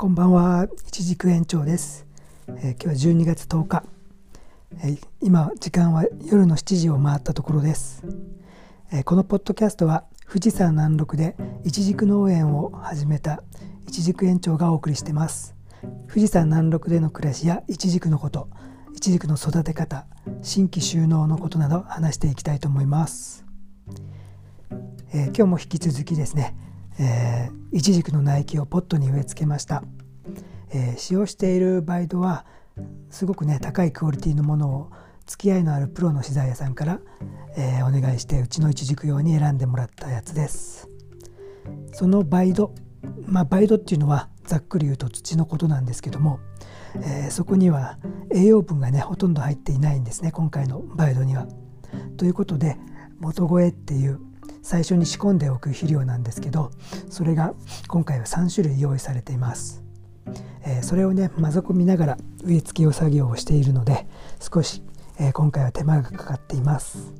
こんばんは、一軸延長です、えー、今日は12月10日、えー、今時間は夜の7時を回ったところです、えー、このポッドキャストは富士山南麓で一軸農園を始めた一軸延長がお送りしてます。富士山南麓での暮らしや一軸のこと一軸の育て方新規収納のことなど話していきたいと思います、え今日も引き続きですねえー、イチジクの苗木をポットに植え付けました、えー、使用しているバイトはすごくね高いクオリティのものを付き合いのあるプロの資材屋さんから、えー、お願いしてうちのイチジク用に選んでもらったやつですそのバイドまあバイドっていうのはざっくり言うと土のことなんですけども、えー、そこには栄養分がねほとんど入っていないんですね今回のバイドには。ということで元肥っていう最初に仕込んでおく肥料なんですけどそれが今回は3種類用意されています、えー、それをね混ぜ込みながら植え付けを作業をしているので少し、えー、今回は手間がかかっています。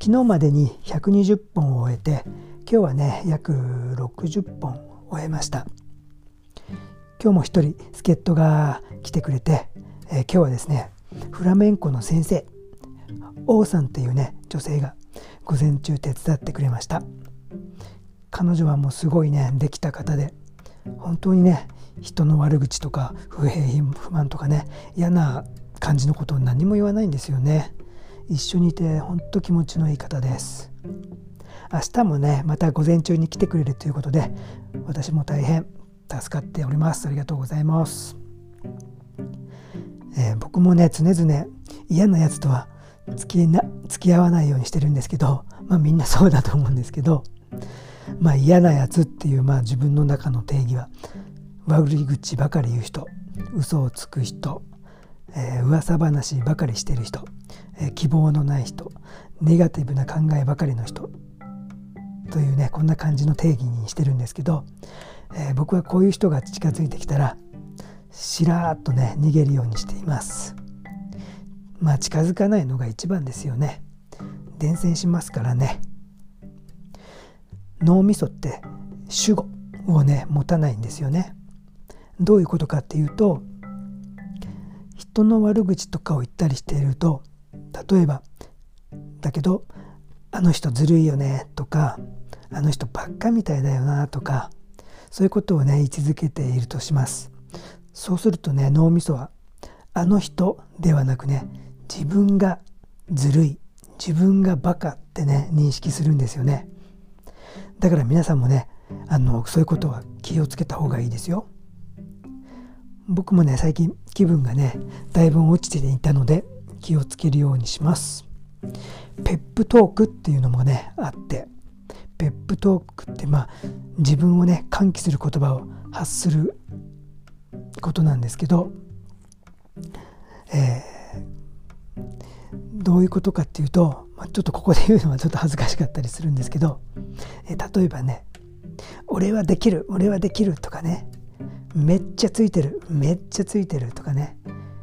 昨日までに120本を終えて今日はね約60本終えました。今日も一人助っ人が来てくれて、えー、今日はですねフラメンコの先生王さんっていうね女性が午前中手伝ってくれました。彼女はもうすごいねできた方で。本当にね人の悪口とか不平不満とかね嫌な感じのことを何も言わないんですよね。一緒にいて本当気持ちのいい方です。明日もねまた午前中に来てくれるということで私も大変助かっております。ありがとうございます、えー、僕もね常々嫌なやつとは付きな付き合わないようにしてるんですけど、まあ、みんなそうだと思うんですけど、まあ、嫌なやつっていう、まあ、自分の中の定義は悪い口ばかり言う人嘘をつく人、えー、噂話ばかりしてる人、えー、希望のない人ネガティブな考えばかりの人というねこんな感じの定義にしてるんですけど、えー、僕はこういう人が近づいてきたらしらーっとね逃げるようにしています。まあ近づかないのが一番ですよね。伝染しますからね。脳みそって主語をね持たないんですよね。どういうことかっていうと人の悪口とかを言ったりしていると例えばだけどあの人ずるいよねとかあの人ばっかみたいだよなとかそういうことをね言い続けているとします。そうするとね脳みそはあの人ではなくね自分がずるい自分がバカってね認識するんですよね。だから皆さんもねあのそういうことは気をつけた方がいいですよ。僕もね最近気分がねだいぶ落ちていたので気をつけるようにします。ペップトークっていうのもねあってペップトークってまあ自分をね喚起する言葉を発することなんですけど、えどういうことかっていうと、まあ、ちょっとここで言うのはちょっと恥ずかしかったりするんですけど、え例えばね「俺はできる俺はできる」とかね「めっちゃついてるめっちゃついてる」とかね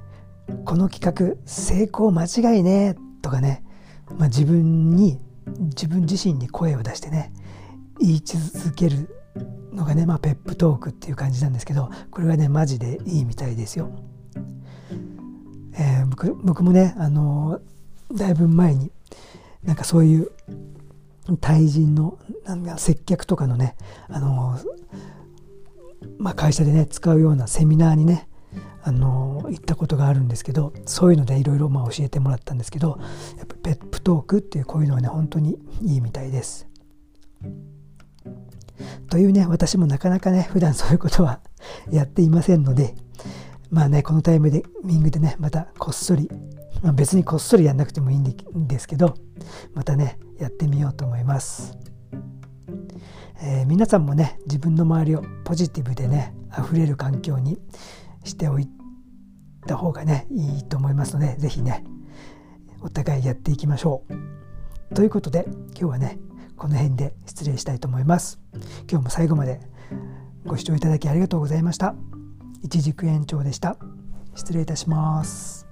「この企画成功間違いね」とかね、まあ、自分に自分自身に声を出してね言い続けるのがね、まあ、ペップトークっていう感じなんですけどこれはねマジでいいみたいですよ。えー、僕僕もね、あのー、だいぶ前になんかそういう対人のなんか接客とかのね、あの、まあ、会社でね使うようなセミナーにねあの行ったことがあるんですけどそういうのでいろいろ教えてもらったんですけどやっぱペップトークっていうこういうのはね本当にいいみたいです。というね私もなかなかね普段そういうことは やっていませんのでまあね、このタイミングでね、またこっそり、まあ、別にこっそりやんなくてもいいんですけど、またね、やってみようと思います。えー、皆さんもね、自分の周りをポジティブでね、溢れる環境にしておいた方がね、いいと思いますので、是非ね、お互いやっていきましょう。ということで、今日はね、この辺で失礼したいと思います。今日も最後までご視聴いただきありがとうございました。一軸延長でした失礼いたします